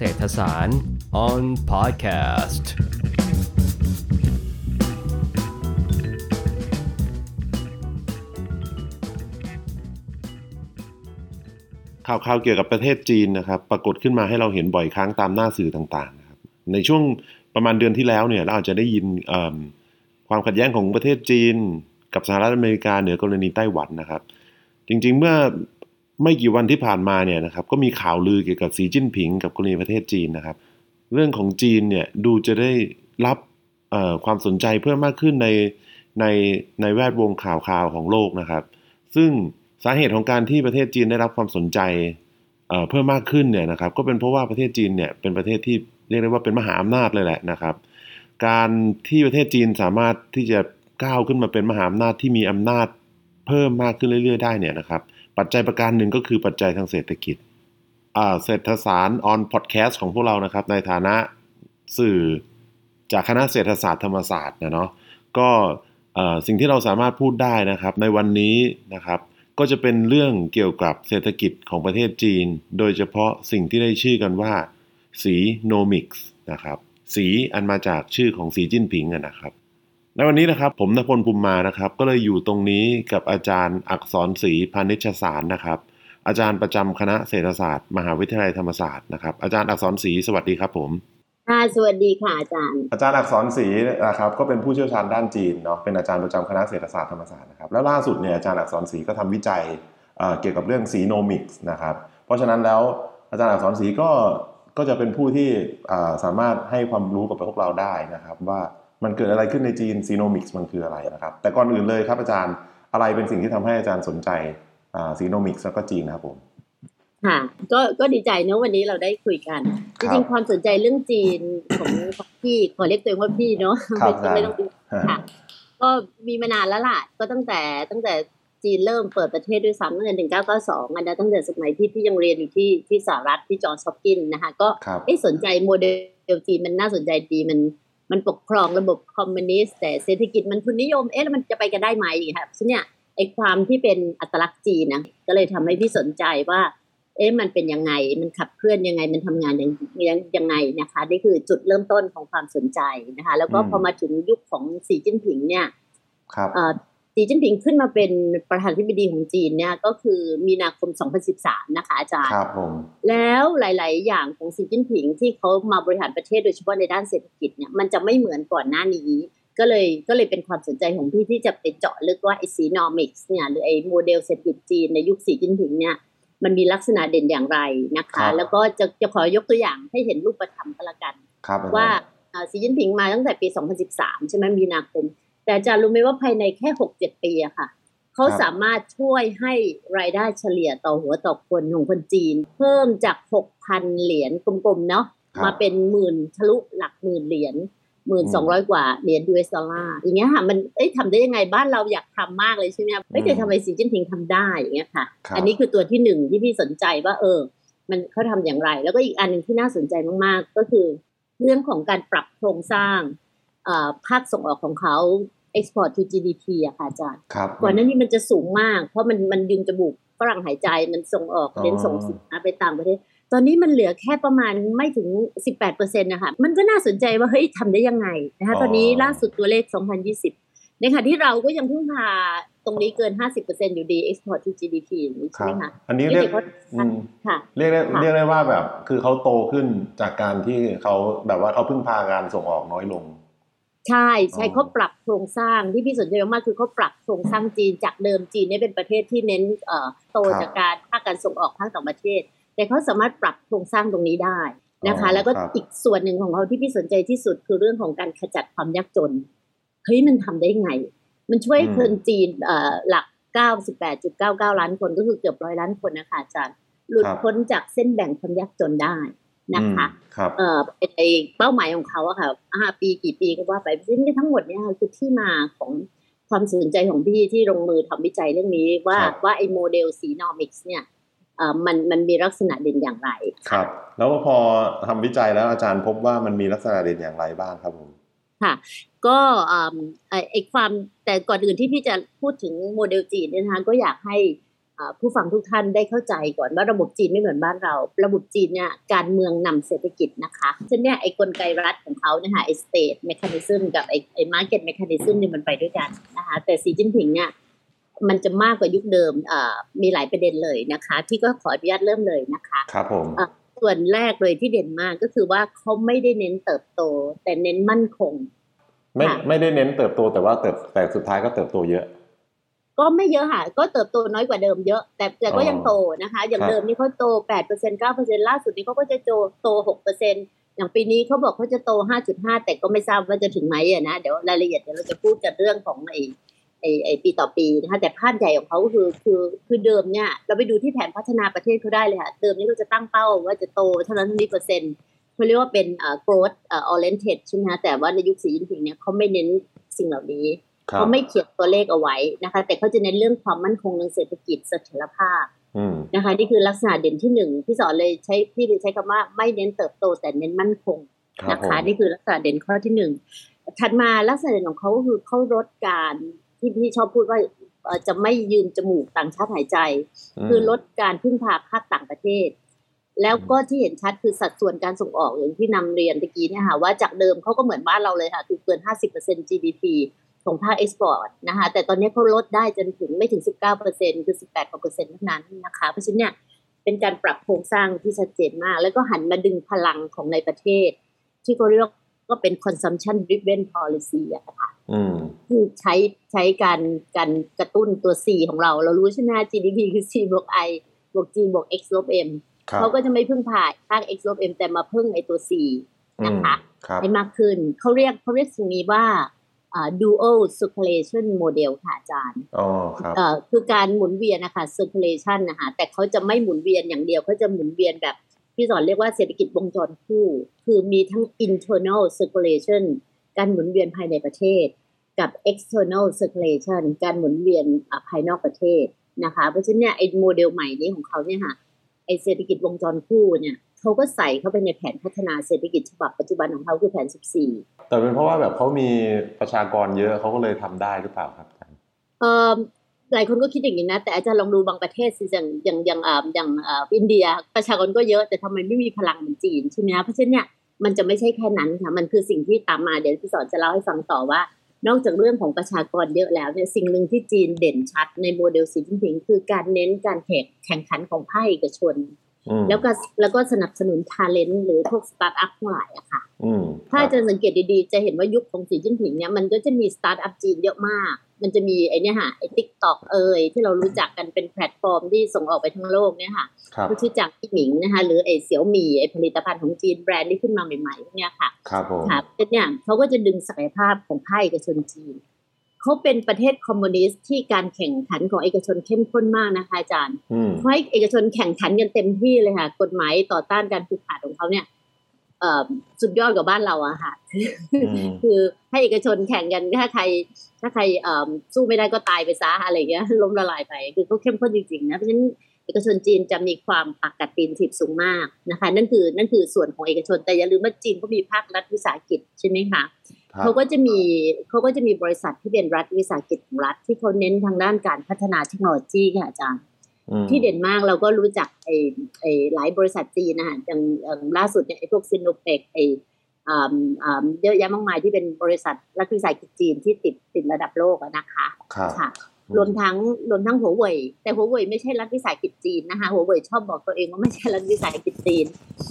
เศรษฐศาสตร์ on podcast ข่าวข่าวเกี่ยวกับประเทศจีนนะครับ ปรากฏขึ้นมาให้เราเห็นบ่อยครั้งตามหน้าสื่อต่างๆนะครับในช่วงประมาณเดือนที่แล้วเนี่ยเราอาจจะได้ยินความขัดแย้งของประเทศจีน กับสหรัฐอเมริกาเหนือกรณีไต้หวันนะครับ จริงๆเมื่อ ไม่กี่วันที่ผ่านมาเนี่ยนะครับก็มีข่าวลือเกี่ยวกับสีจิ้นผิง กับกรณีประเทศจีนนะครับ เรื่องของจีนเนี่ยดูจะได้รับความสนใจเพิ่มมากขึ้นในในในแวดวงข่าวข่าวของโลกนะครับ ซึ่งสาเหตุของการที่ประเทศจีนได้รับความสนใจเพิ่มมากขึ้นเนี่ยนะครับ ก็เป็นเพราะว่าประเทศจีนเนี่ยเป็นประเทศที่เรียกได้ว่าเป็นมหาอำนาจเลยแหละนะครับ การที่ประเทศจีนสามารถที่จะก้าวขึ้นมาเป็นมหาอำนาจที่มีอำนาจเพิ่มมากขึ้นเรื่อย ๆ ได้เนี่ยนะครับ ปัจจัยประการหนึ่งก็คือปัจจัยทางเศรษฐกิจเศรษฐศาสตร์ on podcast ของพวกเรานะครับ ในฐานะสื่อจากคณะเศรษฐศาสตร์ธรรมศาสตร์นะเนาะก็สิ่งที่เราสามารถพูดได้นะครับ ในวันนี้นะครับก็จะเป็นเรื่องเกี่ยวกับเศรษฐกิจของประเทศจีน โดยเฉพาะสิ่งที่ได้ชื่อกันว่า Xinomics นะครับ สีอันมาจากชื่อของสีจิ้นผิงนะครับ ในวันนี้นะครับผมนพลภูมิมานะครับ ก็เลยอยู่ตรงนี้กับอาจารย์อักษรศรีพานิชสารนะครับ อาจารย์ประจำคณะเศรษฐศาสตร์ มหาวิทยาลัยธรรมศาสตร์นะครับอาจารย์อักษรศรีสวัสดีครับผมค่ะสวัสดีค่ะอาจารย์ อาจารย์อักษรศรีนะครับก็เป็นผู้เชี่ยวชาญด้านจีนเนาะเป็นอาจารย์ประจำคณะเศรษฐศาสตร์ธรรมศาสตร์นะครับแล้วล่าสุดเนี่ยอาจารย์อักษรศรีก็ทำวิจัยเกี่ยวกับเรื่องสีโนมิกส์นะครับเพราะฉะนั้นแล้วอาจารย์อักษรศรีก็ก็จะเป็นผู้ที่สามารถให้ความรู้กับพวกเราได้นะครับว่า มันเกิดอะไรขึ้นในจีน Xinomics มันคืออะไรนะครับ แต่ก่อนอื่นเลยครับอาจารย์อะไรเป็นสิ่งที่ทำให้อาจารย์สนใจ Xinomics แล้วก็จีนนะครับผมค่ะก็ก็ดีใจเนอะวันนี้เราได้คุยกัน จริงๆความสนใจเรื่องจีนของพี่ขอเรียกตัวเองว่าพี่เนาะไม่ต้องค่ะ ก็มีมานานแล้วล่ะ ก็ตั้งแต่ตั้งแต่จีนเริ่มเปิดประเทศด้วยซ้ำตั้งแต่หนึ่งเก้าเก้าสองอันนั้นตั้งแต่สมัยที่พี่ยังเรียนอยู่ที่ที่สหรัฐที่ Johns Hopkins นะคะ ก็ไม่สนใจโมเดลจีนมันน่าสนใจดีมัน มันปกครองระบบคอมมิวนิสต์แต่เศรษฐกิจมันทุนนิยมเอ๊ะแล้วมันจะไปกันได้ไหมครับซึ่งเนี่ยไอ้ความที่เป็นอัตลักษณ์จีนนะก็เลยทำให้พี่สนใจว่า เอ๊ะมันเป็นยังไงมันขับเคลื่อนยังไงมันทำงานยังยังยังไงนะคะนี่คือจุดเริ่มต้นของความสนใจนะคะ แล้วก็พอมาถึงยุคของสีจิ้นผิงเนี่ยครับ สีจิ้นผิงขึ้นมาเป็นประธานาธิบดีของจีนเนี่ยก็คือมีนาคม 2013 นะคะอาจารย์ครับผมแล้วหลาย ๆ อย่างของสีจิ้นผิงที่เขามาบริหารประเทศโดยเฉพาะในด้านเศรษฐกิจเนี่ยมันจะไม่เหมือนก่อนหน้านี้ก็เลยก็เลยเป็นความสนใจของพี่ที่จะไปเจาะลึกว่าไอ Xinomics เนี่ยหรือไอโมเดลเศรษฐกิจจีนในยุคสีจิ้นผิงเนี่ยมันมีลักษณะเด่นอย่างไรนะคะ แล้วก็จะจะขอยกตัวอย่างให้เห็นรูปธรรมก็แล้วกัน ว่าสีจิ้นผิงมาตั้งแต่ปี 2013 ใช่ไหมมีนาคม แต่จะรู้ไหมว่าภายในแค่6-7ปีอะค่ะเขาสามารถช่วยให้รายได้เฉลี่ยต่อหัวต่อคนของคนจีน เพิ่มจาก6,000เหรียญกลมๆเนาะมาเป็นหมื่นทะลุหลักหมื่นเหรียญหมื่นสองร้อยกว่าเหรียญยูเอสดอลลาร์อย่างเงี้ยค่ะมันเอ้ยทำได้ยังไงบ้านเราอยากทำมากเลยใช่ไหมไม่เคยทำไมสีจิ้นผิงทำได้อย่างเงี้ยค่ะ อันนี้คือตัวที่หนึ่งที่พี่สนใจว่า เออ มันเขาทำอย่างไร แล้วก็อีกอันหนึ่งที่น่าสนใจมากๆ ก็คือ เรื่องของการปรับโครงสร้างภาคส่งออกของเขา export to GDP อะค่ะอาจารย์ก่อนหน้านี้มันจะสูงมาก เพราะมันมันดึงจมูกฝรั่งหายใจมันส่งออกเน้นส่งสินค้าไปต่างประเทศ ตอนนี้มันเหลือแค่ประมาณไม่ถึง 18%นะคะมันก็น่าสนใจว่าเฮ้ยทำได้ยังไงนะคะตอนนี้ล่าสุดตัวเลข 2020 ในขณะที่เราก็ยังพึ่งพาตรงนี้เกิน 50%อยู่ดี export to GDP อย่างนี้ใช่ไหมคะอันนี้เรียกเรียกได้เรียกได้ว่าแบบคือเขาโตขึ้นจากการที่เขาแบบว่าเขาพึ่งพาการส่งออกน้อยลงใช่ใช่เขาปรับโครงสร้างที่พี่สนใจมากคือเขาปรับโครงสร้างจีนจากเดิมจีนนี่เป็นประเทศที่เน้นโตจากการภาคการส่งออกภาคต่างประเทศ แต่เขาสามารถปรับโครงสร้างตรงนี้ได้นะคะ แล้วก็อีกส่วนหนึ่งของเขาที่พี่สนใจที่สุดคือเรื่องของการขจัดความยากจนเฮ้ยมันทำได้ไง มันช่วยคนจีนหลัก 98.99 ล้านคนก็คือเกือบร้อยล้านคนนะคะอาจารย์หลุดพ้นจากเส้นแบ่งความยากจนได้ นะคะเอ่อเป็นเป้าหมายของเขาอะค่ะห้าปีกี่ปีก็ว่าไปซึ่งทั้งหมดเนี่ยคือที่มาของความสนใจของพี่ที่ลงมือทำวิจัยเรื่องนี้ว่าว่าไอ้โมเดลสีนอมิกส์เนี่ยมันมันมีลักษณะเด่นอย่างไร ครับ แล้วพอทำวิจัยแล้วอาจารย์พบว่ามันมีลักษณะเด่นอย่างไรบ้างครับผมค่ะ ก็ไอ้ความแต่ก่อนอื่นที่พี่จะพูดถึงโมเดลจีนเนี่ยนะคะก็อยากให้อ่า ผู้ฟังทุกท่านได้เข้าใจก่อนว่าระบบจีนไม่เหมือนบ้านเรา ระบบจีนเนี่ยการเมืองนำเศรษฐกิจนะคะฉะนั้นเนี่ยไอ้กลไกรัฐของเขาเนี่ยค่ะไอ้ state mechanism กับไอ้ไอ้ market mechanism เนี่ยมันไปด้วยกันนะคะแต่สีจิ้นผิงเนี่ยมันจะมากกว่ายุคเดิมอ่ามีหลายประเด็นเลยนะคะ ที่ก็ขออนุญาตเริ่มเลยนะคะครับผมอะส่วนแรกเลยที่เด่นมากก็คือว่าเขาไม่ได้เน้นเติบโต แต่เน้นมั่นคง ไม่ค่ะไม่ได้เน้นเติบโตแต่ว่าเติบแต่สุดท้ายก็เติบโตเยอะ ก็ไม่เยอะค่ะก็เติบโตน้อยกว่าเดิมเยอะ แต่แต่ก็อ๋อยังโตนะคะ อย่างครับเดิมนี่เขาโตแปดเปอร์เซ็นเก้าเปอร์เซ็นล่าสุดนี้เขาก็จะโตโตหกเปอร์เซ็นอย่างปีนี้เขาบอกเขาจะโตห้าจุดห้าแต่ก็ไม่ทราบว่าจะถึงไหมอะนะ เดี๋ยวรายละเอียดเดี๋ยวเราจะพูดกันเรื่องของไอ้ไอ้ไอ้ปีต่อปีนะคะแต่ภาพใหญ่ของเขาก็คือคือคือเดิมเนี่ยเราไปดูที่แผนพัฒนาประเทศเขาได้เลยค่ะ เดิมนี่เขาจะตั้งเป้าว่าจะโตเท่านั้นเท่านี้เปอร์เซ็นต์เขาเรียกว่าเป็นเอ่อ growth เอ่อ oriented ใช่ไหมคะแต่ว่าในยุคสีจิ้นผิงเนี่ยเขาไม่เน้นสิ่งเหล่านี้ครับ เขาไม่เขียนตัวเลขเอาไว้นะคะ แต่เขาจะเน้นเรื่องความมั่นคงทางเศรษฐกิจเสถียรภาพอืมนะคะนี่คือลักษณะเด่นที่หนึ่งพี่สอนเลยใช้พี่เลยใช้คำว่าไม่เน้นเติบโตแต่เน้นมั่นคงครับนะผมคะนี่คือลักษณะเด่นข้อที่หนึ่งถัดมาลักษณะเด่นของเขาก็คือเขาลดการที่พี่ชอบพูดว่าเอ่อจะไม่ยืมจมูกต่างชาติหายใจมคือลดการพึ่งพาภาคต่างประเทศ แล้วก็ที่เห็นชัดคือสัดส่วนการส่งออกอย่างที่นำเรียนตะกี้เนี่ยค่ะว่าจากเดิมเขาก็เหมือนบ้านเราเลยค่ะ คือเกิน 50% GDP ของภาคเอ็กซ์พอร์ตนะคะแต่ตอนนี้เขาลดได้จนถึงไม่ถึง 19%คือ 18กว่าเปอร์เซ็นต์เท่านั้นนะคะเพราะฉะนั้นเนี่ยเป็นการปรับโครงสร้างที่ชัดเจนมาก แล้วก็หันมาดึงพลังของในประเทศ ที่เขาเรียกว่าเป็น consumption driven policy อะค่ะอืมคือใช้ใช้การการกระตุ้นตัว C ของเรา เรารู้ใช่ไหม GDP คือ C บวก I บวก G บวก X ลบ M ครับเขาก็จะไม่พึ่งพาภาค X ลบ M แต่มาพึ่งไอตัว C นะคะอืมครับให้มากขึ้นเขาเรียกเขาเรียกสิ่งนี้ว่าอ่า dual circulation model ค่ะอาจารย์อ๋อครับเอ่อคือการหมุนเวียนนะคะ circulation นะคะแต่เขาจะไม่หมุนเวียนอย่างเดียวเขาจะหมุนเวียนแบบที่สอนเรียกว่าเศรษฐกิจวงจรคู่ คือมีทั้ง internal circulation การหมุนเวียนภายในประเทศ กับ external circulation การหมุนเวียนอะภายนอกประเทศนะคะ เพราะฉะนั้นเนี่ยไอ้โมเดลใหม่นี้ของเขาเนี่ยค่ะไอ้เศรษฐกิจวงจรคู่เนี่ย เขาก็ใส่เข้าไปในแผนพัฒนาเศรษฐกิจฉบับปัจจุบันของเขาคือแผน 14 แต่เป็นเพราะว่าแบบเขามีประชากรเยอะเขาก็เลยทำได้หรือเปล่าครับอาจารย์เอ่อหลายคนก็คิดอย่างนี้นะ แต่อาจารย์ลองดูบางประเทศสิอย่างอย่างอย่างอ่าอย่างอ่าอินเดียประชากรก็เยอะแต่ทำไมไม่มีพลังเหมือนจีนใช่ไหมคะเพราะฉะนั้นเนี่ยมันจะไม่ใช่แค่นั้นค่ะมันคือสิ่งที่ตามมาเดี๋ยวพี่สอนจะเล่าให้ฟังต่อว่า นอกจากเรื่องของประชากรเยอะแล้วเนี่ยสิ่งหนึ่งที่จีนเด่นชัดในโมเดลสีจิ้นผิงคือการเน้นการแข่งแข่งขันของภาคเอกชนอืม แล้วก็แล้วก็สนับสนุน talent หรือพวกสตาร์ทอัพทั้งหลายอะค่ะอืมถ้าครับจะสังเกตดีๆ จะเห็นว่ายุคของสีจิ้นผิงเนี่ยมันก็จะมีสตาร์ทอัพจีนเยอะมาก มันจะมีไอ้เนี่ยค่ะไอ้ TikTok เอยที่เรารู้จักกันเป็นแพลตฟอร์มที่ส่งออกไปทั้งโลกเนี่ยค่ะครับก็ชื่อจากพี่หมิงนะคะหรือไอ้เสี่ยวหมี่ไอ้ผลิตภัณฑ์ของจีนแบรนด์ที่ขึ้นมาใหม่ๆพวกเนี่ยค่ะ ครับผมค่ะเนี่ยเขาก็จะดึงศักยภาพของภาคเอกชนจีน เขาเป็นประเทศคอมมิวนิสต์ที่การแข่งขันของเอกชนเข้มข้นมากนะคะอาจารย์อืมเขาให้เอกชนแข่งขันกันเต็มที่เลยค่ะ กฎหมายต่อต้านการผูกขาดของเขาเนี่ยเอ่อสุดยอดกว่าบ้านเราอะค่ะอืมคือให้เอกชนแข่งกันถ้าใคร ถ้าใครเอ่อสู้ไม่ได้ก็ตายไปซะอะไรเงี้ยล้มละลายไป คือเขาเข้มข้นจริงๆนะเพราะฉะนั้นเอกชนจีนจะมีความปักกัดตีนถีบสูงมากนะคะ นั่นคือนั่นคือส่วนของเอกชนแต่อย่าลืมว่าจีนเขามีภาครัฐวิสาหกิจใช่ไหมคะครับ เขาก็จะมีเขาก็จะมีบริษัทที่เป็นรัฐวิสาหกิจของรัฐ ที่เขาเน้นทางด้านการพัฒนาเทคโนโลยีค่ะอาจารย์อืมที่เด่นมากเราก็รู้จักไอ้ไอ้หลายบริษัทจีนนะคะอย่างอย่างล่าสุดเนี่ยไอ้พวกซินโนเปกไอ้อ่าอ่าเยอะแยะมากมายที่เป็นบริษัทรัฐวิสาหกิจจีนที่ติดติดระดับโลกอะนะคะครับค่ะ รวมทั้งรวมทั้งหัวเว่ยแต่หัวเว่ยไม่ใช่รัฐวิสาหกิจจีนนะคะหัวเว่ยชอบบอกตัวเองว่าไม่ใช่รัฐวิสาหกิจจีน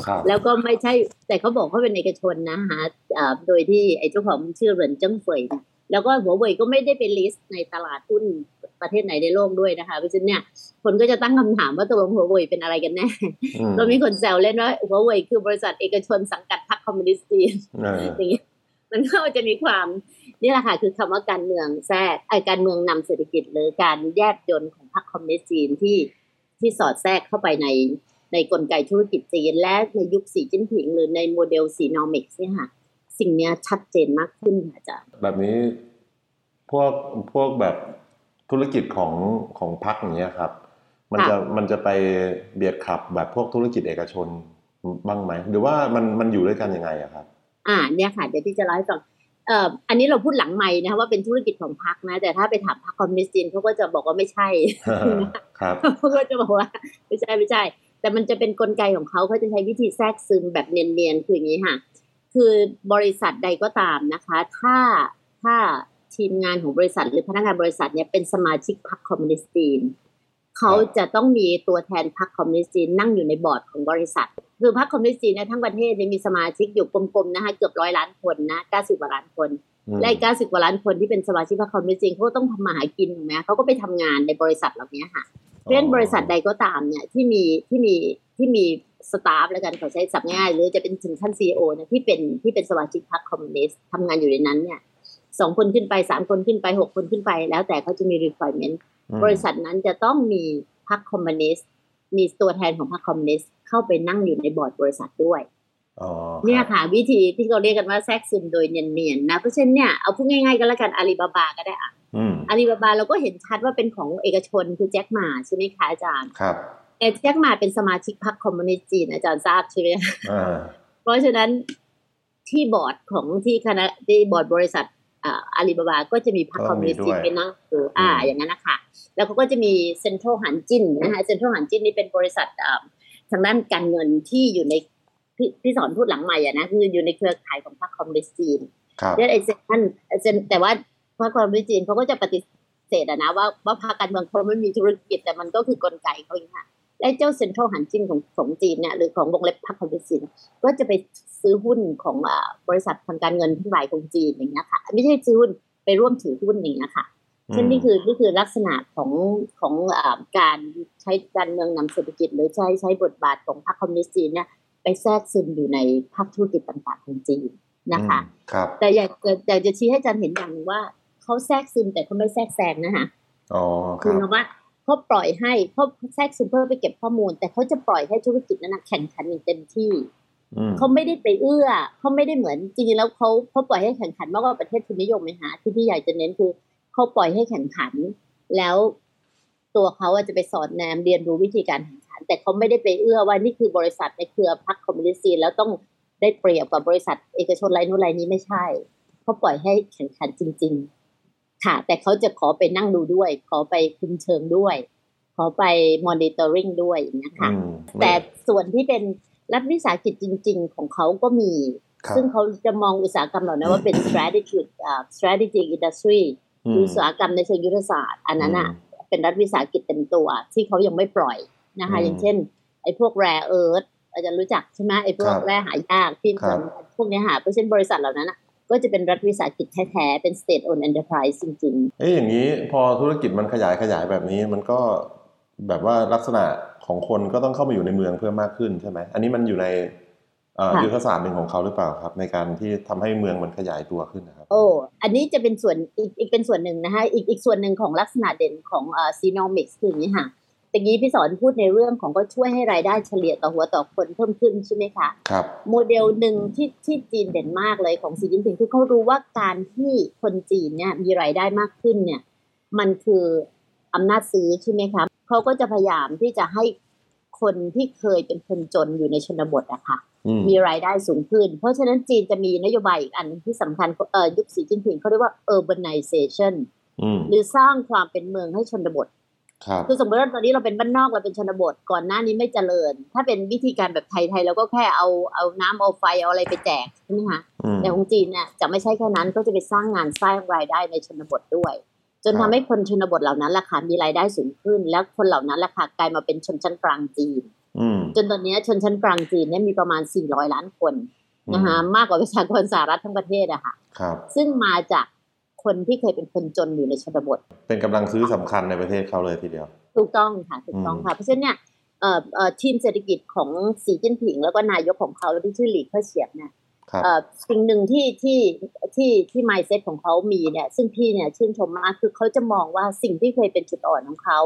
ครับแล้วก็ไม่ใช่แต่เขาบอกเขาเป็นเอกชนนะคะอ่าโดยที่ไอ้เจ้าของมันชื่อเหรินเจิ้งเฟยเนี่ยแล้วก็หัวเว่ยก็ไม่ได้เป็น list ในตลาดหุ้นประเทศไหนในโลกด้วยนะคะเพราะฉะนั้นเนี่ยคนก็จะตั้งคำถามว่าตกลงหัวเว่ยเป็นอะไรกันแน่อืมก็มีคนแซวเล่นว่าหัวเว่ยคือบริษัทเอกชนสังกัดพรรคคอมมิวนิสต์จีนเอออย่างเงี้ยมันก็จะมีความ นี่แหละค่ะคือคำว่าการเมืองแทรกไอ้การเมืองนำเศรษฐกิจ หรือการแยบยนต์ของพรรคคอมมิวนิสต์จีนที่ที่สอดแทรกเข้าไปในในกลไกธุรกิจจีน และในยุคสีจิ้นผิง หรือในโมเดล Xinomics เนี่ยค่ะสิ่งเนี้ยชัดเจนมากขึ้นค่ะอาจารย์แบบนี้พวกพวกแบบธุรกิจของของพรรคอย่างเงี้ยครับ มันจะมันจะไปเบียดขับแบบพวกธุรกิจเอกชนบ้างไหม หรือว่ามันมันอยู่ด้วยกันยังไงอะครับ อ่าเนี่ยค่ะเดี๋ยวที่จะเล่าให้ฟังเอ่ออันนี้เราพูดหลังใหม่นะคะว่าเป็นธุรกิจของพรรคนะ แต่ถ้าไปถามพรรคคอมมิวนิสต์จีนเขาก็จะบอกว่าไม่ใช่ครับเขาก็จะบอกว่าไม่ใช่ไม่ใช่ แต่มันจะเป็นกลไกของเขาเขาจะใช้วิธีแทรกซึมแบบเนียนๆคืออย่างนี้ค่ะ คือบริษัทใดก็ตามนะคะ ถ้าถ้าทีมงานของบริษัทหรือพนักงานบริษัทเนี่ยเป็นสมาชิกพรรคคอมมิวนิสต์จีน เขาจะต้องมีตัวแทนพรรคคอมมิวนิสต์จีนนั่งอยู่ในบอร์ดของบริษัท คือพรรคคอมมิวนิสต์จีนเนี่ยทั้งประเทศเนี่ยมีสมาชิกอยู่กลมๆนะคะเกือบร้อยล้านคนนะเก้าสิบกว่าล้านคนและอีกเก้าสิบกว่าล้านคนที่เป็นสมาชิกพรรคคอมมิวนิสต์จีนเขาก็ต้องทำมาหากินถูกไหมเขาก็ไปทำงานในบริษัทเหล่านี้ค่ะเพราะฉะนั้นบริษัทใดก็ตามเนี่ยที่มีที่มีที่มี staff แล้วกันขอใช้ศัพท์ง่าย หรือจะเป็นถึงขั้น CEO เนี่ยที่เป็นที่เป็นสมาชิกพรรคคอมมิวนิสต์ทำงานอยู่ในนั้นเนี่ยสองคนขึ้นไปสามคนขึ้นไปหกคนขึ้นไป แล้วแต่เขาจะมี requirement บริษัทนั้นจะต้องมีพรรคคอมมิวนิสต์มีตัวแทนของพรรคคอมมิวนิสต์เข้าไปนั่งอยู่ในบอร์ดบริษัทด้วยอ๋อเนี่ยค่ะวิธีที่เราเรียกกันว่าแทรกซึมโดยเนียนๆนะเพราะฉะนั้นเนี่ยเอาพูดง่ายๆก็แล้วกันอาลีบาบาก็ได้อะอืมอาลีบาบาเราก็เห็นชัดว่าเป็นของเอกชนคือแจ็คหม่าใช่ไหมคะอาจารย์ครับแต่แจ็คหม่าเป็นสมาชิกพรรคคอมมิวนิสต์จีนอาจารย์ทราบใช่ไหมคะอ่าเพราะฉะนั้นที่บอร์ดของที่คณะที่บอร์ดบริษัท อาลีบาบาก็จะมีพรรคคอมมิวนิสต์จีนไปนั่งอยู่อ่าอย่างนั้นนะคะแล้วเขาก็จะมี Central Huijin นะคะ Central Huijin นี่เป็นบริษัทอ่าทางด้านการเงินที่อยู่ในพี่พี่สอนพูดหลังใหม่อะนะคืออยู่ในเครือข่ายของพรรคคอมมิวนิสต์จีนครับเนี่ยไอ้เซ็นทรัลเซ็นแต่ว่าพรรคคอมมิวนิสต์จีนเขาก็จะปฏิเสธอะนะว่าว่าพรรคการเมืองเขาไม่มีธุรกิจแต่มันก็คือกลไกเขาเองค่ะ และเจ้า Central Huijin ของของจีนเนี่ยหรือของวงเล็บพรรคคอมมิวนิสต์จีนก็จะไปซื้อหุ้นของอ่าบริษัททางการเงินทั้งหลายของจีนอย่างเงี้ยค่ะไม่ใช่ซื้อหุ้นไปร่วมถือหุ้นอย่างเงี้ยค่ะเช่นนี่คือนี่คือลักษณะของของอ่าการใช้การเมืองนำเศรษฐกิจ หรือใช้ใช้บทบาทของพรรคคอมมิวนิสต์จีนเนี่ยไปแทรกซึมอยู่ในภาคธุรกิจต่างๆของจีนนะคะครับแต่อยากจะอยากจะชี้ให้อาจารย์เห็นอย่างหนึ่งว่าเขาแทรกซึมแต่เขาไม่แทรกแซงนะคะอ๋อคคือรับว่า เขาปล่อยให้เขาแทรกซึมเพื่อไปเก็บข้อมูล แต่เขาจะปล่อยให้ธุรกิจนั้นนะแข่งขันอย่างเต็มที่อืมเขาไม่ได้ไปเอื้อเขาไม่ได้เหมือนจริงๆแล้วเขาเขาปล่อยให้แข่งขันมากกว่าประเทศทุนนิยมไหมฮะที่พี่ใหญ่จะเน้นคือเขาปล่อยให้แข่งขัน แล้วตัวเขาอะจะไปสอนแนมเรียนรู้วิธีการแข่งขัน แต่เขาไม่ได้ไปเอื้อว่านี่คือบริษัทในเครือพรรคคอมมิวนิสต์จีนแล้วต้องได้เปรียบกับบริษัทเอกชนรายนู้นรายนี้ไม่ใช่เขาปล่อยให้แข่งขันจริง ๆ ค่ะ แต่เขาจะขอไปนั่งดูด้วย ขอไปคุมเชิงด้วย ขอไปมอนิเตอร์ริงด้วยอย่างนี้ยค่ะอืมแต่ส่วนที่เป็นรัฐวิสาหกิจจริง ๆ ของเขาก็มีครับซึ่งเขาจะมองอุตสาหกรรมเหล่านั้นว่าเป็น strategic อ่า strategic industry อืมอุตสาหกรรมในเชิงยุทธศาสตร์ อันนั้นอะเป็นรัฐวิสาหกิจเต็มตัว ที่เขายังไม่ปล่อยนะคะอืมอย่างเช่น ไอ้พวก rare earth อาจจะรู้จักใช่ไหมไอ้พวกครับแร่หายากที่ครับพวกเนี้ยหาเพราะฉะนั้นบริษัทเหล่านั้นอะ ก็จะเป็นรัฐวิสาหกิจแท้ๆ เป็น state owned enterprise จริงๆ เอ้ยอย่างนี้พอธุรกิจมันขยายขยายแบบนี้มันก็แบบว่าลักษณะของคนก็ต้องเข้ามาอยู่ในเมืองเพิ่มมากขึ้นใช่ไหม อันนี้มันอยู่ในเอ่อค่ะยุทธศาสตร์หนึ่งของเขาหรือเปล่าครับ ในการที่ทำให้เมืองมันขยายตัวขึ้นนะครับ โอ้อันนี้จะเป็นส่วนอีกอีกเป็นส่วนหนึ่งนะคะอีกอีกส่วนหนึ่งของลักษณะเด่นของเอ่อ Xinomics คืออย่างนี้ค่ะ ตะกี้พี่สอนพูดในเรื่องของก็ช่วยให้รายได้เฉลี่ยต่อหัวต่อคนเพิ่มขึ้นใช่ไหมคะครับโมเดลหนึ่งที่ที่จีนเด่นมากเลยของสีจิ้นผิงคือเขารู้ว่าการที่คนจีนเนี่ยมีรายได้มากขึ้นเนี่ย มันคืออำนาจซื้อใช่ไหมคะเขาก็จะพยายามที่จะให้คนที่เคยเป็นคนจนอยู่ในชนบทอะค่ะอืมมีรายได้สูงขึ้น เพราะฉะนั้นจีนจะมีนโยบายอีกอันหนึ่งที่สำคัญเอ่อยุคสีจิ้นผิงเขาเรียกว่า urbanization อืมหรือสร้างความเป็นเมืองให้ชนบท ครับคือสมมติว่าตอนนี้เราเป็นบ้านนอกเราเป็นชนบทก่อนหน้านี้ไม่เจริญ ถ้าเป็นวิธีการแบบไทยๆเราก็แค่เอาเอาน้ำเอาไฟเอาอะไรไปแจกใช่ไหมคะอืมแต่ของจีนเนี่ยจะไม่ใช่แค่นั้นก็จะไปสร้างงานสร้างรายได้ในชนบทด้วย จนครัทำบให้คนชนบทเหล่านั้นราคามีรายได้สูงขึ้น แล้วคนเหล่านั้นราคากลายมาเป็นชนชั้นกลางจีนอืมจนตอนนี้ชนชั้นกลางจีนเนี่ยมีประมาณ 400 ล้านคนนะคะมากกว่าประชากรสหรัฐทั้งประเทศอะค่ะครับซึ่งมาจาก คนที่เคยเป็นคนจนอยู่ในชนบท เป็นกำลังซื้อสำคัญในประเทศเขาเลยทีเดียว ถูกต้องค่ะถูกต้องค่ะเพราะฉะนั้นเนี่ยเอ่อเอ่อทีมเศรษฐกิจของสีจิ้นผิง แล้วก็นายกของเขาที่ชื่อหลีเค่อเฉียบเนี่ยครับเอ่อสิ่งหนึ่งที่ที่ที่ที่ mindset ของเขามีเนี่ยซึ่งพี่เนี่ยชื่นชมมากคือเขาจะมองว่าสิ่งที่เคยเป็นจุดอ่อนของเขา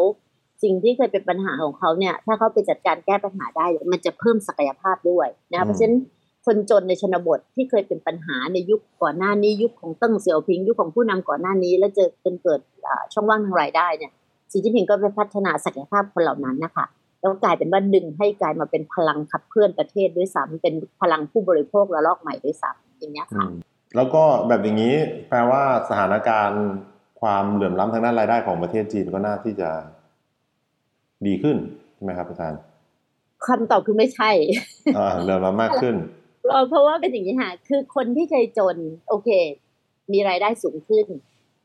สิ่งที่เคยเป็นปัญหาของเขาเนี่ย ถ้าเขาไปจัดการแก้ปัญหาได้ มันจะเพิ่มศักยภาพด้วยนะเพราะฉะนั้น คนจนในชนบทที่เคยเป็นปัญหาในยุคก่อนหน้านี้ยุคของเติ้งเสี่ยวผิง ยุคของผู้นำก่อนหน้านี้ แล้วเจอจนเกิดอ่าช่องว่างทางรายได้เนี่ยสีจิ้นผิงก็ไปพัฒนาศักยภาพคนเหล่านั้นนะคะแล้วกลายเป็นว่าดึงให้กลายมาเป็นพลังขับเคลื่อนประเทศด้วยซ้ำเป็นพลังผู้บริโภคระลอกใหม่ด้วยซ้ำอย่างเงี้ยอืค่ะมแล้วก็แบบอย่างนี้แปลว่าสถานการณ์ความเหลื่อมล้ำทางด้านรายได้ของประเทศจีนก็น่าที่จะดีขึ้นใช่ไหมครับอาจารย์คำตอบคือไม่ใช่อ่าเหลื่อมล้ำมากขึ้น เพราะว่าเป็นอย่างนี้ค่ะคือคนที่เคยจน โอเค มีรายได้สูงขึ้น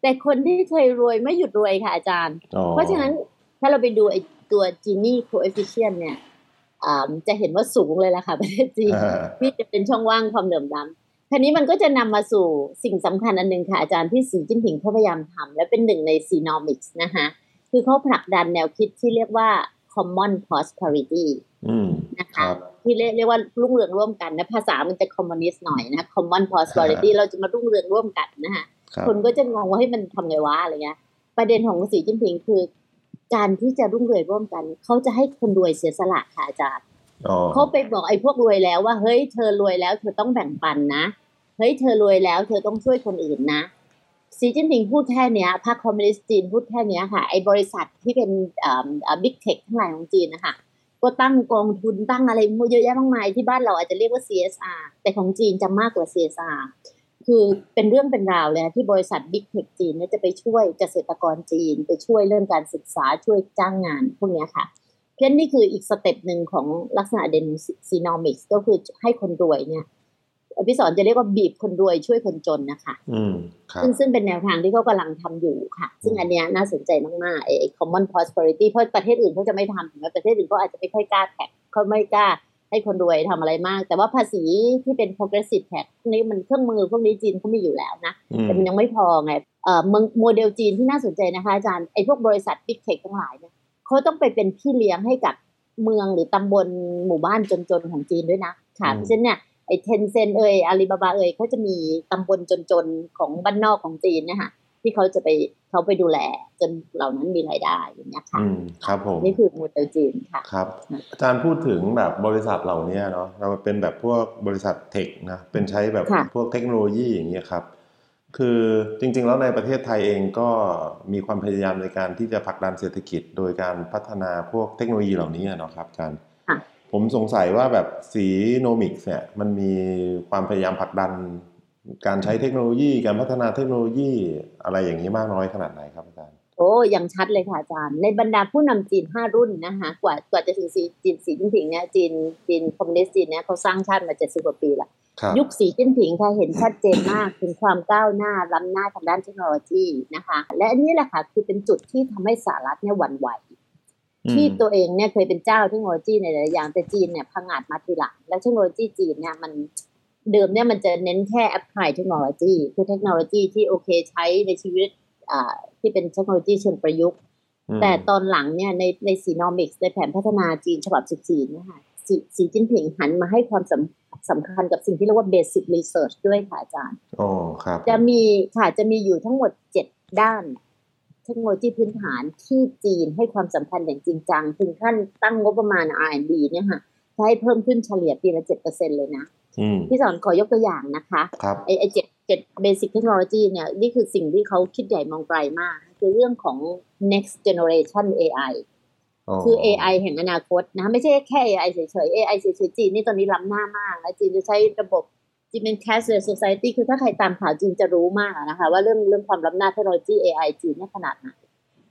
แต่คนที่เคยรวยไม่หยุดรวยค่ะอาจารย์อ๋อเพราะฉะนั้นถ้าเราไปดูไอ้ตัว Gini coefficient เนี่ยอ่าจะเห็นว่าสูงเลยล่ะค่ะประเทศจีนอ่าที่จะเป็นช่องว่างความเหลื่อมล้ำทีนี้มันก็จะนำมาสู่สิ่งสำคัญอันหนึ่งค่ะอาจารย์ที่สีจิ้นผิงเขาพยายามทำและเป็นหนึ่งใน Xenomics นะคะคือเขาผลักดันแนวคิดที่เรียกว่า common prosperity อืม นะคคะรับที่เรียกเรียกว่ารุ่งเรืองร่วมกันนะภาษามันจะคอมมอนิสต์หน่อยนะ common prosperity เราจะมารุ่งเรืองร่วมกันนะคะครับคนก็จะงงว่าให้ยมันทำไงวะอะไรเงี้ย ประเด็นของสีจิ้นผิงคือ การที่จะรุ่งเรืองร่วมกัน เขาจะให้คนรวยเสียสละค่ะอาจารย์อ๋อเขาไปบอกไอ้พวกรวยแล้วว่าเฮ้ยเธอรวยแล้ว เธอต้องแบ่งปันนะเฮ้ยเธอรวยแล้ว เธอต้องช่วยคนอื่นนะสีจิ้นผิงพูดแค่เนี้ยพรรคคอมมิวนิสต์จีนพูดแค่เนี้ยค่ะไอ้บริษัทที่เป็นbig tech ทั้งหลายของจีนนะคะ ก็ตั้งกองทุนตั้งอะไรเยอะแยะมากมายที่บ้านเราอาจจะเรียกว่า CSR แต่ของจีนจะมากกว่า CSR คือเป็นเรื่องเป็นราวเลยนะที่บริษัท big tech จีนเนี่ยจะไปช่วยเกษตรกรจีน ไปช่วยเรื่องการศึกษาช่วยจ้างงานพวกนี้ค่ะ เพราะฉะนั้นนี่คืออีก step หนึ่งของลักษณะเด่น Xinomics ก็คือให้คนรวยเนี่ย พี่สอนจะเรียกว่าบีบคนรวยช่วยคนจนนะคะอืมครับซึ่งซึ่งเป็นแนวทางที่เขากำลังทำอยู่ค่ะ ซึ่งอันเนี้ยน่าสนใจมากๆไอ้ไอ้ common prosperity เพราะประเทศอื่นเขาจะไม่ทำถึงแม้ประเทศอื่นเขาอาจจะไม่ค่อยกล้าแท็กเขาไม่กล้าให้คนรวยทำอะไรมาก แต่ว่าภาษีที่เป็น progressive tax พวกนี้มันเครื่องมือพวกนี้จีนเขามีอยู่แล้วนะอืมแต่มันยังไม่พอไงเอ่อเมืองโมเดลจีนที่น่าสนใจนะคะอาจารย์ไอ้พวกบริษัทบิ๊กเทคทั้งหลายเนี่ยเขาต้องไปเป็นพี่เลี้ยงให้กับเมืองหรือตำบลหมู่บ้านจนๆของจีนด้วยนะค่ะเพราะฉะนั้นเนี่ย ไอ้เทนเซนเอ่ยอาลีบาบาเอ่ยเขาจะมีตำบลจนๆของบ้านนอกของจีนเนะคะที่เขาจะไปเขาไปดูแล จนเหล่านั้นมีรายได้อย่างเงี้ยค่ะอืมครับผมนี่คือโมเดลจีนค่ะครับอาจารย์พูดถึงแบบบริษัทเหล่านี้เนาะเราเป็นแบบพวกบริษัทเทคนะเป็นใช้แบบค่ะพวกเทคโนโลยีอย่างเงี้ยครับคือจริงๆ แล้วในประเทศไทยเองก็มีความพยายามในการที่จะผลักดันเศรษฐกิจ โดยการพัฒนาพวกเทคโนโลยีเหล่านี้อะเนาะครับอาจารย์ค่ะ ผมสงสัยว่าแบบXinomics เนี่ยมันมีความพยายามผลักดัน การใช้เทคโนโลยี การพัฒนาเทคโนโลยีอะไรอย่างนี้มากน้อยขนาดไหนครับอาจารย์ โอ้ยังชัดเลยค่ะอาจารย์ ในบรรดาผู้นำจีนห้ารุ่นนะคะกว่ากว่าจะถึงสีจีนสีจิ้นผิงเนี่ยจีนจีนคอมมิวนิสต์จีนเนี่ยเขาสร้างชาติมาเจ็ดสิบกว่าปีแล้วครับยุคสีจิ้นผิงค่ะเห็นชัดเจนมากถึงความก้าวหน้าล้ำหน้าทางด้านเทคโนโลยีนะคะ และอันนี้แหละค่ะคือเป็นจุดที่ทำให้สหรัฐเนี่ยหวั่นไหว ที่ตัวเองเนี่ยเคยเป็นเจ้าเทคโนโลยีในหลายๆอย่างแต่จีนเนี่ยพังอาจมาทีหลังและเทคโนโลยีจีนเนี่ยมันเดิมเนี่ยมันจะเน้นแค่ apply เทคโนโลยีคือเทคโนโลยีที่โอเคใช้ในชีวิตอ่าที่เป็นเทคโนโลยีเชิงประยุกต์อืมแต่ตอนหลังเนี่ยในในซีนอมิกส์ในแผนพัฒนาจีนฉบับ 14เนี่ยค่ะสีสีจิ้นผิงหันมาให้ความสำสำคัญกับสิ่งที่เรียกว่า basic research ด้วยค่ะอาจารย์อ๋อครับ จะมีค่ะจะมีอยู่ทั้งหมดเจ็ดด้าน เทคโนโลยีพื้นฐานที่จีนให้ความสำคัญอย่างจริงจัง ถึงขั้นตั้งงบประมาณ R&D เนี่ยค่ะจะให้เพิ่มขึ้นเฉลี่ยปีละเจ็ดเปอร์เซ็นเลยนะอืมพี่สอนขอยกตัวอย่างนะคะครับไอไอเจ็ดเจ็ดเบสิ c เทคโนโลยีเนี่ยนี่คือสิ่งที่เขาคิดใหญ่มองไกลมาก คือเรื่องของ next generation AI คือ AI แห่งอนาคตนะไม่ใช่แค่ AI เฉยๆ AI เฉยๆจีนนี่ตอนนี้ล้ำหน้ามาก แล้วจีนจะใช้ระบบ จีนเป็น cashless society คือถ้าใครตามข่าวจีนจะรู้มากอะนะคะว่าเรื่องเรื่องความล้ำหน้าเทคโนโลยี AI จีนเนี่ยขนาดไหน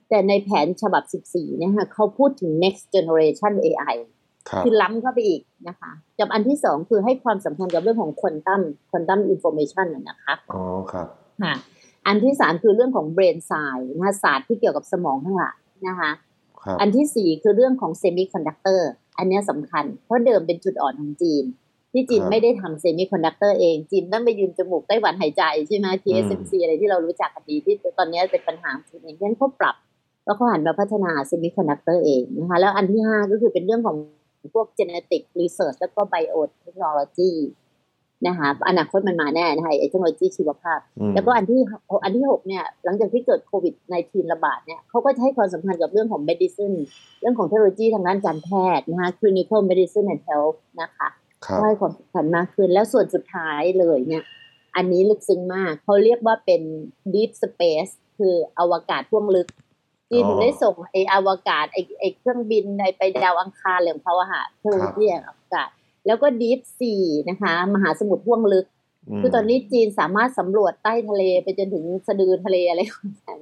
แต่ในแผนฉบับ 14 เนี่ยค่ะเขาพูดถึง next generation AI ครับคือล้ำเข้าไปอีกนะคะกับอันที่สองคือให้ความสำคัญกับเรื่องของควอนตัม quantum information นะคะอ๋อครับค่ะอันที่สามคือเรื่องของ brain science นะคะศาสตร์ที่เกี่ยวกับสมองทั้งหลายนะคะครับอันที่สี่คือเรื่องของเซมิคอนดักเตอร์อันเนี้ยสำคัญ เพราะเดิมเป็นจุดอ่อนของจีน ที่จีนไม่ได้ทำเซมิคอนดักเตอร์เอง จีนต้องไปยืมจมูกไต้หวันหายใจใช่ไหม TSMC อะไรที่เรารู้จักกันดีที่ตอนเนี้ยเป็นปัญหาจีนเองฉะนั้นเขาปรับ แล้วเขาหันมาพัฒนาเซมิคอนดักเตอร์เองนะคะแล้วอันที่ห้าก็คือเป็นเรื่องของพวก genetic research แล้วก็ biotechnology นะคะอนาคตมันมาแน่นะคะไอ้เทคโนโลยีชีวภาพอืมแล้วก็อันที่อันที่หกเนี่ย หลังจากที่เกิดโควิด -19 ระบาดเนี่ยเขาก็จะให้ความสำคัญกับเรื่องของ medicine เรื่องของเทคโนโลยีทางด้านการแพทย์นะคะ clinical medicine and health นะคะครับก็ ให้ความสำคัญมากขึ้น แล้วส่วนสุดท้ายเลยเนี่ย อันนี้ลึกซึ้งมาก เขาเรียกว่าเป็น deep space คืออวกาศท่วงลึกจีนอ๋อได้ส่งไออวกาศไอไอเครื่องบินไอไปดาวอังคารอะไรของเขาอะค่ะเทคโนโลยีอวกาศ แล้วก็ deep sea นะคะ มหาสมุทรท่วงลึกมคือตอนนี้จีนสามารถสำรวจใต้ทะเลไปจนถึงสะดือทะเลอะไรของแต่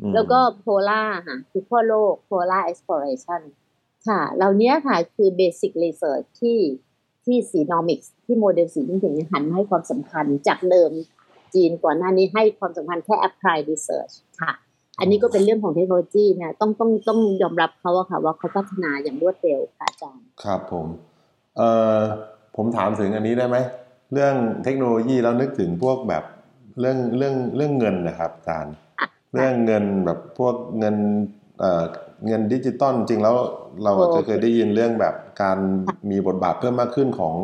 อืมแล้วก็โพล่าค่ะคือขั้วโลก polar exploration ค่ะ เหล่านี้ค่ะคือ basic research ที่ ที่สีนอมิกส์ที่โมเดลสีจิ้นผิงเนี่ยหันมาให้ความสำคัญจากเดิมจีนก่อนหน้านี้ให้ความสำคัญแค่ apply research ค่ะ อันนี้ก็เป็นเรื่องของเทคโนโลยีเนี่ยต้องต้องต้องยอมรับเขาอะค่ะว่าเขาพัฒนาอย่างรวดเร็วค่ะอาจารย์ ครับผมเอ่อผมถามถึงอันนี้ได้ไหม เรื่องเทคโนโลยีแล้วนึกถึงพวกแบบเรื่องเรื่องเรื่องเงินนะครับอาจารย์ค่ะเรื่องเงินแบบพวกเงิน เอ่อเงินดิจิตอลจริงแล้วเราอาจจะเคยได้ยินเรื่องแบบการมีบทบาทเพิ่มมากขึ้นของ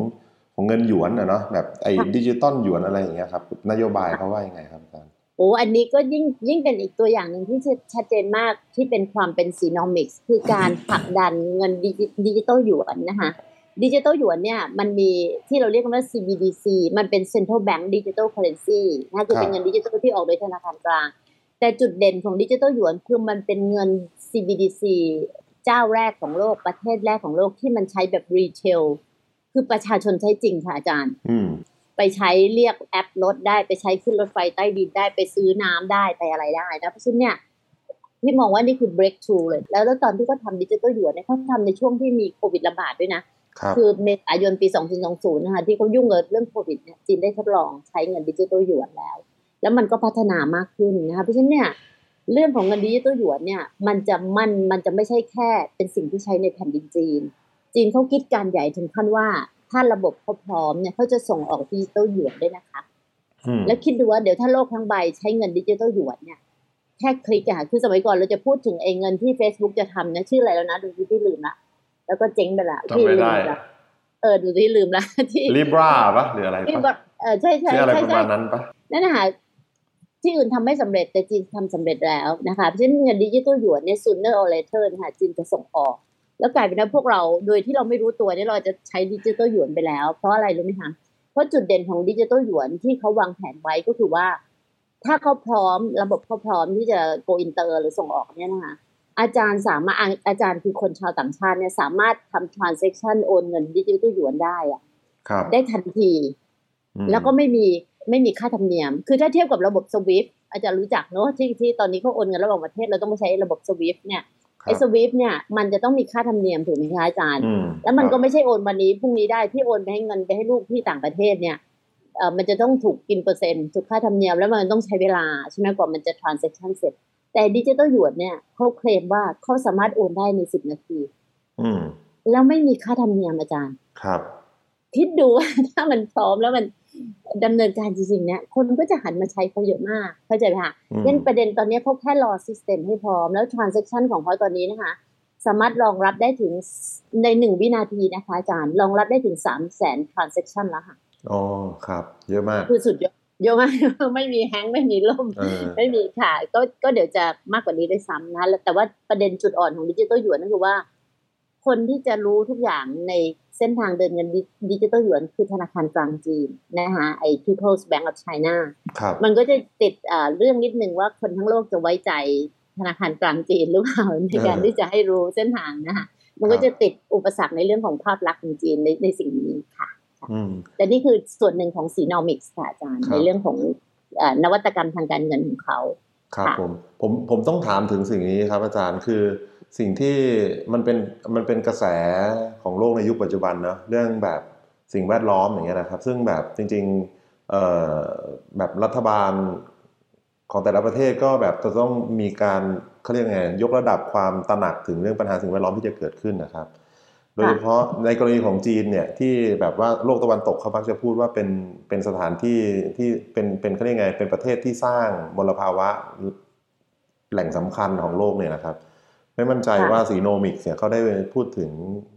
ของเงินหยวนนะเนาะแบบไอ้ดิจิตอลหยวนอะไรอย่างเงี้ยครับนโยบายเขาว่ายังไงครับอาจารย์โอ้อันนี้ก็ยิ่งยิ่งเป็นอีกตัวอย่างหนึ่งที่ชัดเจนมากที่เป็นความเป็น Xinomics คือการผลักดันเงินดิจิดิจิตอลหยวนนะคะดิจิตอลหยวนเนี่ยมันมีที่เราเรียกกันว่า CBDC มันเป็น Central Bank Digital Currency นะคือเป็นเงินดิจิตอลที่ออกโดยธนาคารกลาง แต่จุดเด่นของดิจิตอลหยวนคือมันเป็นเงิน CBDC เจ้าแรกของโลกประเทศแรกของโลกที่มันใช้แบบ retail คือประชาชนใช้จริงค่ะอาจารย์อืมไปใช้เรียกแอปรถได้ไปใช้ขึ้นรถไฟใต้ดินได้ไปซื้อน้ำได้ไปอะไรได้นะเพราะฉะนั้นเนี่ยพี่มองว่านี่คือ breakthrough เลย แล้วแล้วตอนที่เขาทำดิจิตอลหยวนเนี่ยเขาทำในช่วงที่มีโควิดระบาดด้วยนะครับคือเมษายนปี 2020 นะคะที่เขายุ่งกับเรื่องโควิดเนี่ยจีนได้ทดลองใช้เงินดิจิตอลหยวนแล้ว แล้วมันก็พัฒนามากขึ้นนะคะเพราะฉะนั้นเนี่ย เรื่องของเงินดิจิตอลหยวนเนี่ยมันจะมันมันจะไม่ใช่แค่เป็นสิ่งที่ใช้ในแผ่นดินจีน จีนเขาคิดการใหญ่ถึงขั้นว่าถ้าระบบเขาพร้อมเนี่ยเขาจะส่งออกดิจิตอลหยวนด้วยนะคะอืมแล้วคิดดูว่าเดี๋ยวถ้าโลกทั้งใบใช้เงินดิจิตอลหยวนเนี่ยแค่คลิกอะค่ะคือสมัยก่อนเราจะพูดถึงไอ้เงินที่ Facebook จะทำเนี่ยชื่ออะไรแล้วนะดูที่ที่ลืมละแล้วก็เจ๊งไปละจำไม่ได้ที่ลืละเออดูที่ลืมละที่ลิบราปะหรืออะไรที่บปะอกเออใช่ใช่ชื่ออะไรใช่ประใช่มาณนั้นปะนั่นนะคะ ที่อื่นทำไม่สำเร็จแต่จีนทำสำเร็จแล้วนะคะเพราะฉะนั้นเงินดิจิตอลหยวนเนี่ย sooner or later นะคะจีนจะส่งออก แล้วกลายเป็นว่าพวกเราโดยที่เราไม่รู้ตัวเนี่ยเราจะใช้ดิจิตอลหยวนไปแล้ว เพราะอะไรรู้ไหมคะเพราะจุดเด่นของดิจิตอลหยวนที่เขาวางแผนไว้ก็คือว่า ถ้าเขาพร้อมระบบเขาพร้อมที่จะโกอินเตอร์หรือส่งออกเนี่ยนะคะอาจารย์สามารถอาอาจารย์คือคนชาวต่างชาติเนี่ยสามารถทำ transaction โอนเงินดิจิตอลหยวนได้อะครับได้ทันทีอืม แล้วก็ไม่มีไม่มีค่าธรรมเนียม คือถ้าเทียบกับระบบ SWIFT อาจารย์รู้จักเนอะที่ที่ตอนนี้เขาโอนเงินระหว่างประเทศเราต้องไปใช้ระบบ SWIFT เนี่ยครัไอ้ระบบ SWIFT เนี่ยมันจะต้องมีค่าธรรมเนียมถูกไหมคะอาจารย์อืมแล้วมันคก็รับไม่ใช่โอนวันนี้พรุ่งนี้ได้ที่โอนไปให้เงินไปให้ลูกที่ต่างประเทศเนี่ยเออมันจะต้องถูกกินเปอร์เซ็นต์ถูกค่าธรรมเนียมแล้วมันต้องใช้เวลาใช่ไหมกว่ามันจะ transaction เสร็จ แต่ดิจิตอลหยวนเนี่ยเขาเคลมว่าเขาสามารถโอนได้ในสิบนาทีอืมแล้วไม่มีค่าธรรมเนียมอาจารย์ครับ คิดดูว่าถ้ามันพร้อมแล้วมัน ดำเนินการจริงๆเนี่ยคนก็จะหันมาใช้เขาเยอะมาก เข้าใจไหมคะอืมเช่นประเด็นตอนนี้เขาแค่รอ system ให้พร้อม แล้ว transaction ของเขาตอนนี้นะคะ สามารถรองรับได้ถึงในหนึ่งวินาทีนะคะอาจารย์รองรับได้ถึงสามแสน transaction แล้วค่ะอ๋อครับ เยอะมากคือสุดยอดเยอะมากไม่มีแฮงก์ไม่มีล่มเออไม่มีค่ะ ก็ก็เดี๋ยวจะมากกว่านี้ด้วยซ้ำนะแล้วแต่ว่าประเด็นจุดอ่อนของดิจิตอลหยวนก็คือว่า คนที่จะรู้ทุกอย่างใน เส้นทางเดินเงินดิจิตอลหยวนคือธนาคารกลางจีนนะคะไอ้ People's Bank of China ครับมันก็จะติดอ่าเรื่องนิดนึงว่าคนทั้งโลกจะไว้ใจธนาคารกลางจีนหรือเปล่าในการเออที่จะให้รู้เส้นทางนะคะมันก็ครับจะติดอุปสรรคในเรื่องของภาพลักษณ์ของจีนในในสิ่งนี้ค่ะอืมแต่นี่คือส่วนหนึ่งของสีนอมิกส์ค่ะอาจารย์ครับในเรื่องของเอ่อนวัตกรรมทางการเงินของเขาครับค่ะผมผมผมต้องถามถึงสิ่งนี้ครับอาจารย์คือ สิ่งที่มันเป็นมันเป็นกระแสของโลกในยุคปัจจุบันเนอะเรื่องแบบสิ่งแวดล้อมอย่างเงี้ยนะครับ ซึ่งแบบจริงๆเอ่อแบบรัฐบาลของแต่ละประเทศก็แบบจะต้องมีการเขาเรียกไงยกระดับความตระหนักถึงเรื่องปัญหาสิ่งแวดล้อมที่จะเกิดขึ้นนะครับ โดยเฉพาะในกรณีของจีนเนี่ยที่แบบว่าโลกตะวันตกเขามักจะพูดว่าเป็นเป็นสถานที่ที่เป็นเป็นเขาเรียกไงเป็นประเทศที่สร้างมลภาวะแหล่งสำคัญของโลกเนี่ยนะครับ ไม่มั่นใจค่ะว่า Xinomics เนี่ยเขาได้พูดถึง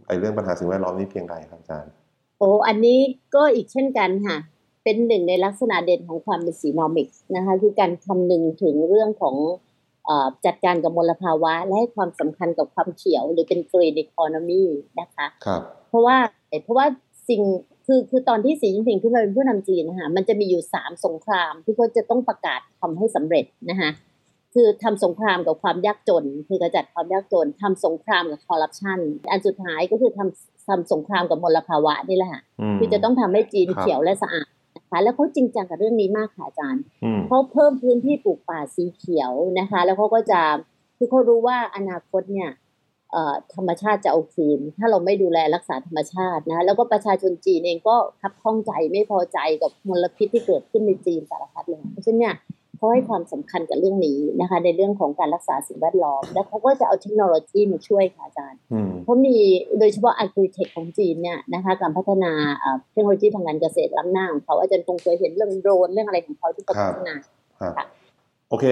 ไอ้เรื่องปัญหาสิ่งแวดล้อมนี้เพียงใดครับอาจารย์ โอ้อันนี้ก็อีกเช่นกันค่ะ เป็นหนึ่งในลักษณะเด่นของความเป็น Xinomics นะคะ คือการคำนึงถึงเรื่องของเอ่อจัดการกับมลภาวะ และให้ความสำคัญกับความเขียว หรือเป็น green economy นะคะครับเพราะว่าเพราะว่าสิ่งคือคือตอนที่สีจิ้นผิงขึ้นมาเป็นผู้นำจีนนะคะมันจะมีอยู่สามสงครามที่เขาจะต้องประกาศทำให้สำเร็จนะคะ คือทำสงครามกับความยากจน คือกระจัดความยากจนทำสงครามกับคอร์รัปชันอันสุดท้ายก็คือทำทำสงครามกับมลภาวะนี่แหละค่ะอืมที่จะต้องทำให้จีนครับเขียวและสะอาดนะคะนะคะแล้วเขาจริงจังกับเรื่องนี้มากค่ะอาจารย์อืมเขาเพิ่มพื้นที่ปลูกป่าสีเขียวนะคะ แล้วเขาก็จะคือเขารู้ว่าอนาคตเนี่ยเอ่อธรรมชาติจะเอาคืน ถ้าเราไม่ดูแลรักษาธรรมชาตินะ แล้วก็ประชาชนจีนเองก็คับข้องใจไม่พอใจกับมลพิษที่เกิดขึ้นในจีนสารพัดเลยเพราะฉะนั้นเนี่ย เขาให้ความสำคัญกับเรื่องนี้นะคะ ในเรื่องของการรักษาสิ่งแวดล้อม แล้วเขาก็จะเอาเทคโนโลยีมาช่วยค่ะอาจารย์อืมเพราะมีโดยเฉพาะ agri-tech ของจีนเนี่ยนะคะการพัฒนาเอ่อเทคโนโลยีทางการเกษตรล้ำหน้าของเขาอาจารย์คงเคยเห็นเรื่องโดรนเรื่องอะไรของเขาที่เขาครับพัฒนาครับค่ะโอเค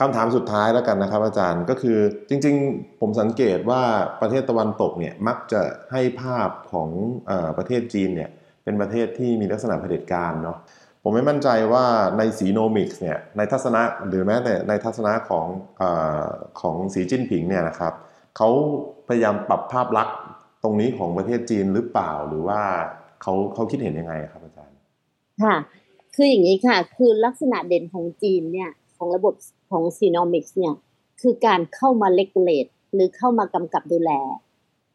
คำถามสุดท้ายแล้วกันนะครับ อาจารย์ก็คือจริงๆ ผมสังเกตว่าประเทศตะวันตกเนี่ยมักจะให้ภาพของเออประเทศจีนเนี่ยเป็นประเทศที่มีลักษณะเผด็จการเนาะ ผมไม่มั่นใจว่าในสีโนมิกส์เนี่ยในทัศนะหรือแม้แต่ในทัศนะของอของสีจิ้นผิงเนี่ยนะครับเขาพยายามปรับภาพลักษณ์ตรงนี้ของประเทศจีนหรือเปล่าหรือว่าเขาเขาคิดเห็นยังไงครับอาจารย์ค่ะคืออย่างนี้ค่ะ คือลักษณะเด่นของจีนเนี่ยของระบบของซีโนมิกส์เนี่ยคือการเข้ามาเลกูเลตหรือเข้ามากำกับดูแล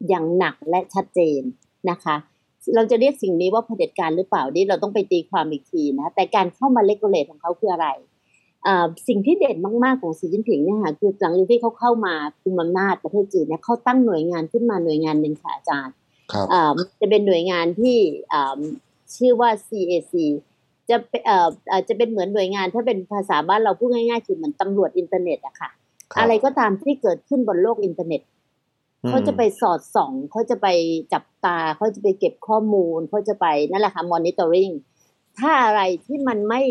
อย่างหนักและชัดเจนนะคะ เราจะเรียกสิ่งนี้ว่าเผด็จการหรือเปล่านี่เราต้องไปตีความอีกทีนะ แต่การเข้ามาเลกูเลตของเขาคืออะไรอ่าสิ่งที่เด่นมากๆของสีจิ้นผิงเนี่ยค่ะคือหลังจากที่เขาเข้ามาคุมอำนาจประเทศจีนเนี่ยเขาตั้งหน่วยงานขึ้นมาหน่วยงานหนึ่งค่ะอาจารย์ครับอ่าจะเป็นหน่วยงานที่อ่าชื่อว่า CAC จะเป็นเอ่อเอ่อจะเป็นเหมือนหน่วยงานถ้าเป็นภาษาบ้านเราพูดง่ายๆคือเหมือนตำรวจอินเทอร์เน็ตอะค่ะ อะไรก็ตามที่เกิดขึ้นบนโลกอินเทอร์เน็ต เขาจะไปสอดส่องเขาจะไปจับตาเขาจะไปเก็บข้อมูลเขาจะไปนั่นแหละค่ะ monitoring ถ้าอะไรที่มันไม่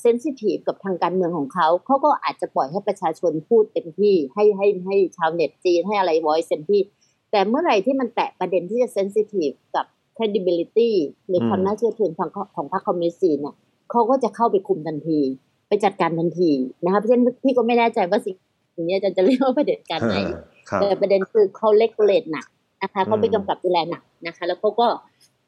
sensitive กับทางการเมืองของเขา เขาก็อาจจะปล่อยให้ประชาชนพูดเต็มที่ให้ให้ให้ชาวเน็ตจีนให้อะไร voice เต็มที่ แต่เมื่อไหร่ที่มันแตะประเด็นที่จะ sensitive กับ credibility หรือความน่าเชื่อถือของของพรรคคอมมิวนิสต์จีนเนี่ยเขาก็จะเข้าไปคุมทันที ไปจัดการทันทีนะคะเพราะฉะนั้นพี่ก็ไม่แน่ใจว่าสิ่งนี้จะจะเรียกว่าประเด็นการไหน แต่ประเด็นคือเขา regulate หนักนะคะเขาไปอืมกำกับดูแลหนักนะคะ แล้วเขาก็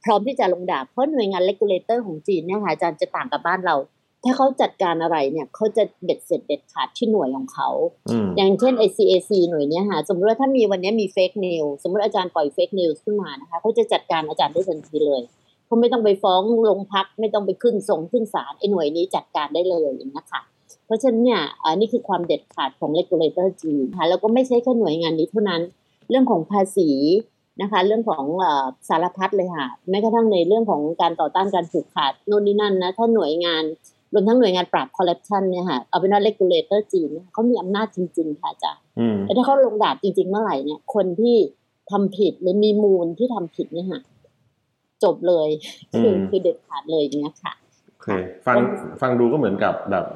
พร้อมที่จะลงดาบเพราะหน่วยงาน regulator ของจีนเนี่ยค่ะอาจารย์จะต่างกับบ้านเรา ถ้าเขาจัดการอะไรเนี่ยเขาจะเบ็ดเสร็จเด็ดขาดที่หน่วยของเขาอืมอย่างเช่น ICAC หน่วยเนี้ยค่ะสมมติว่าถ้ามีวันนี้มีเฟกนิวสมมติอาจารย์ปล่อยเฟกนิวขึ้นมานะคะเขาจะจัดการอาจารย์ได้ทันทีเลยเขาไม่ต้องไปฟ้องโรงพักไม่ต้องไปขึ้นส่งขึ้นศาลไอ้หน่วยนี้จัดการได้เลยอย่างนี้ยค่ะเพ ราะฉะนั้นเนี่ยอันนี้คือความเด็ดขาดของ regulator จีนค่ะแล้วก็ไม่ใช่แค่หน่วยงานนี้เท่านั้น เรื่องของภาษีนะคะ เรื่องของเอ่อสารพัดเลยค่ะแม้กระทั่งในเรื่องของการต่อต้านการผูกขาดโน่นนี่นั่นนะถ้าหน่วยงานรวมทั้งหน่วยงานปราบคอร์รัปชันเนี่ยค่ะเอาเป็นว่า regulator จีนเนี่ยเขามีอำนาจจริง ๆ ค่ะอาจารย์อืมแล้วถ้าเขาลงดาบจริง ๆ เมื่อไหร่เนี่ย คนที่ทำผิดหรือมีมูลที่ทำผิดเนี่ยค่ะจบเลยคืออืมคือเด็ดขาดเลยอย่างเงี้ยค่ะโอเคฟังฟังดูก็เหมือนกับแบบ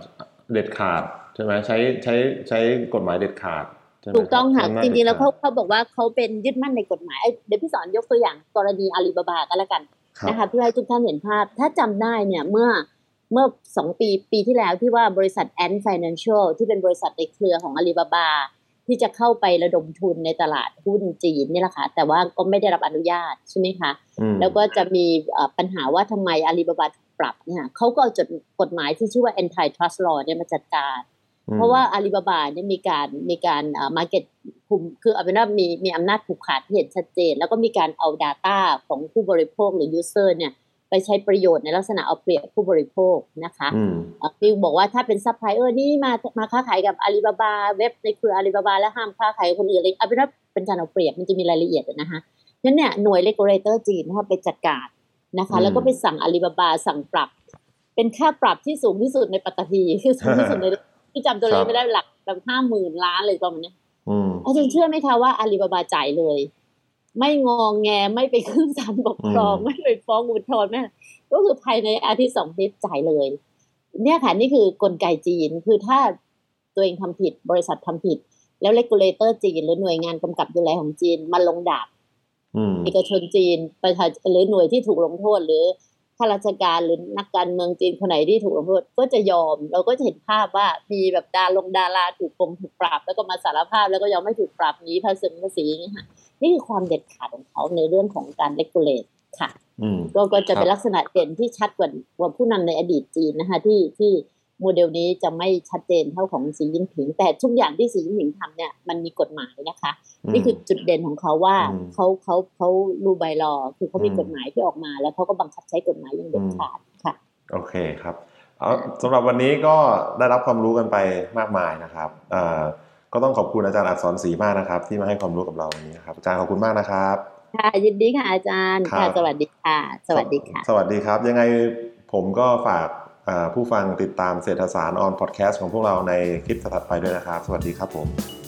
เด็ดขาดใช่ไหมใช้ใช้ใช้กฎหมายเด็ดขาดใช่ไหมถูกต้องค่ะใช้อำนาจริงๆแล้วเขาด็ดขเขาบอกว่าเขาเป็นยึดมั่นในกฎหมายเอ้ยเดี๋ยวพี่สอนยกตัวอย่างกรณีอาลีบาบาก็แล้วกันาดนะคะเพื่อให้ทุกท่านเห็นภาพ ถ้าจำได้เนี่ยเมื่อเมื่อสองปีปีที่แล้วที่ว่าบริษัท Ant Financial ที่เป็นบริษัทในเครือของอาลีบาบาที่จะเข้าไประดมทุนในตลาดหุ้นจีนนี่แหละค่ะแต่ว่าก็ไม่ได้รับอนุญาตใช่ไหมคะอืมแล้วก็จะมีเอ่อปัญหาว่าทำไมอาลีบาบาถูก ปรับเนี่ยเขาก็เอาจดกฎหมายที่ชื่อว่า antitrust law เนี่ยมาจัดการอืมเพราะว่าอาลีบาบาเนี่ยมีการมีการเอ่อ market คุมคือเอาเป็นว่ามีมีอำนาจผูกขาดที่เห็นชัดเจน แล้วก็มีการเอา data ของผู้บริโภคหรือ user เนี่ยไปใช้ประโยชน์ในลักษณะเอาเปรียบผู้บริโภคนะคะอืม feel บอกว่าถ้าเป็นซัพพลายเออร์นี่มามาค้าขายกับอาลีบาบาเว็บในเครืออาลีบาบาแล้วห้ามค้าขายกับคนอื่นเลยเอาเป็นว่าเป็นการเอาเปรียบมันจะมีรายละเอียดอะนะคะนั้นเนี่ยหน่วย regulator จีนนะคะไปจัดการ นะคะอืมแล้วก็ไปสั่งอาลีบาบาสั่งปรับ เป็นค่าปรับที่สูงที่สุดในปัตตภีคือสูงที่สุดในที่จำตัวเลครัขบไม่ได้หลักแบบห้าหมื่นล้านเลยประมาณเนี้ยอืมอาจารย์เชื่อไหมคะว่าอาลีบาบาจ่ายเลย ไม่งองแงไม่ไปขึ้นศาลปกครองอืมไม่ไปฟ้องอุทธรณ์แม่ก็คือภายในอาทิตย์สองอาทิตย์จ่ายเลย เนี่ยค่ะนี่คือกลไกจีนคือถ้าตัวเองทำผิดบริษัททำผิด แล้วเลกูเลเตอร์จีน หรือหน่วยงานกำกับดูแลของจีนมาลงดาบอืม เอกชนจีนประชาหรือหน่วยที่ถูกลงโทษหรือข้าราชการหรือนักการเมืองจีนคนไหนที่ถูกลงโทษก็จะยอม เราก็จะเห็นภาพว่ามีแบบดาลงดาราถูกปงถูกปรับแล้วก็มาสารภาพแล้วก็ยอมไม่ถูกปรับหนี้ภาษีภาษีอย่างนี้ค่ะนี่คือความเด็ดขาดของเขาในเรื่องของการเลกูเลตค่ะอืมก็ก็จะเป็นครับลักษณะเด่นที่ชัดกว่ากว่าผู้นำในอดีตจีนนะคะที่ที่ โมเดลนี้จะไม่ชัดเจนเท่าของสีจิ้นผิง แต่ทุกอย่างที่สีจิ้นผิงทำเนี่ยมันมีกฎหมายนะคะ นี่คือจุดเด่นของเขาว่าอืมเขาเขาเขารูใบลอคือเขามีอืมกฎหมายที่ออกมา แล้วเขาก็บังคับใช้กฎหมายอย่างเด็ดขาดค่ะ โอเคครับเอาสำหรับวันนี้ก็ได้รับความรู้กันไปมากมายนะครับเอ่อก็ต้องขอบคุณอาจารย์อักษรศรีมากนะครับ ที่มาให้ความรู้กับเราวันนี้นะครับอาจารย์ขอบคุณมากนะครับค่ะยินดีค่ะอาจารย์ครัค่ะบสวัสดีค่ะ สวัสดีค่ะ สวัสดีครับ ยังไงผมก็ฝากเอ่อ ผู้ฟังติดตามเศรษฐศาสตร์ออนพอดแคสต์ของพวกเราในคลิปถัดไปด้วยนะครับ สวัสดีครับผม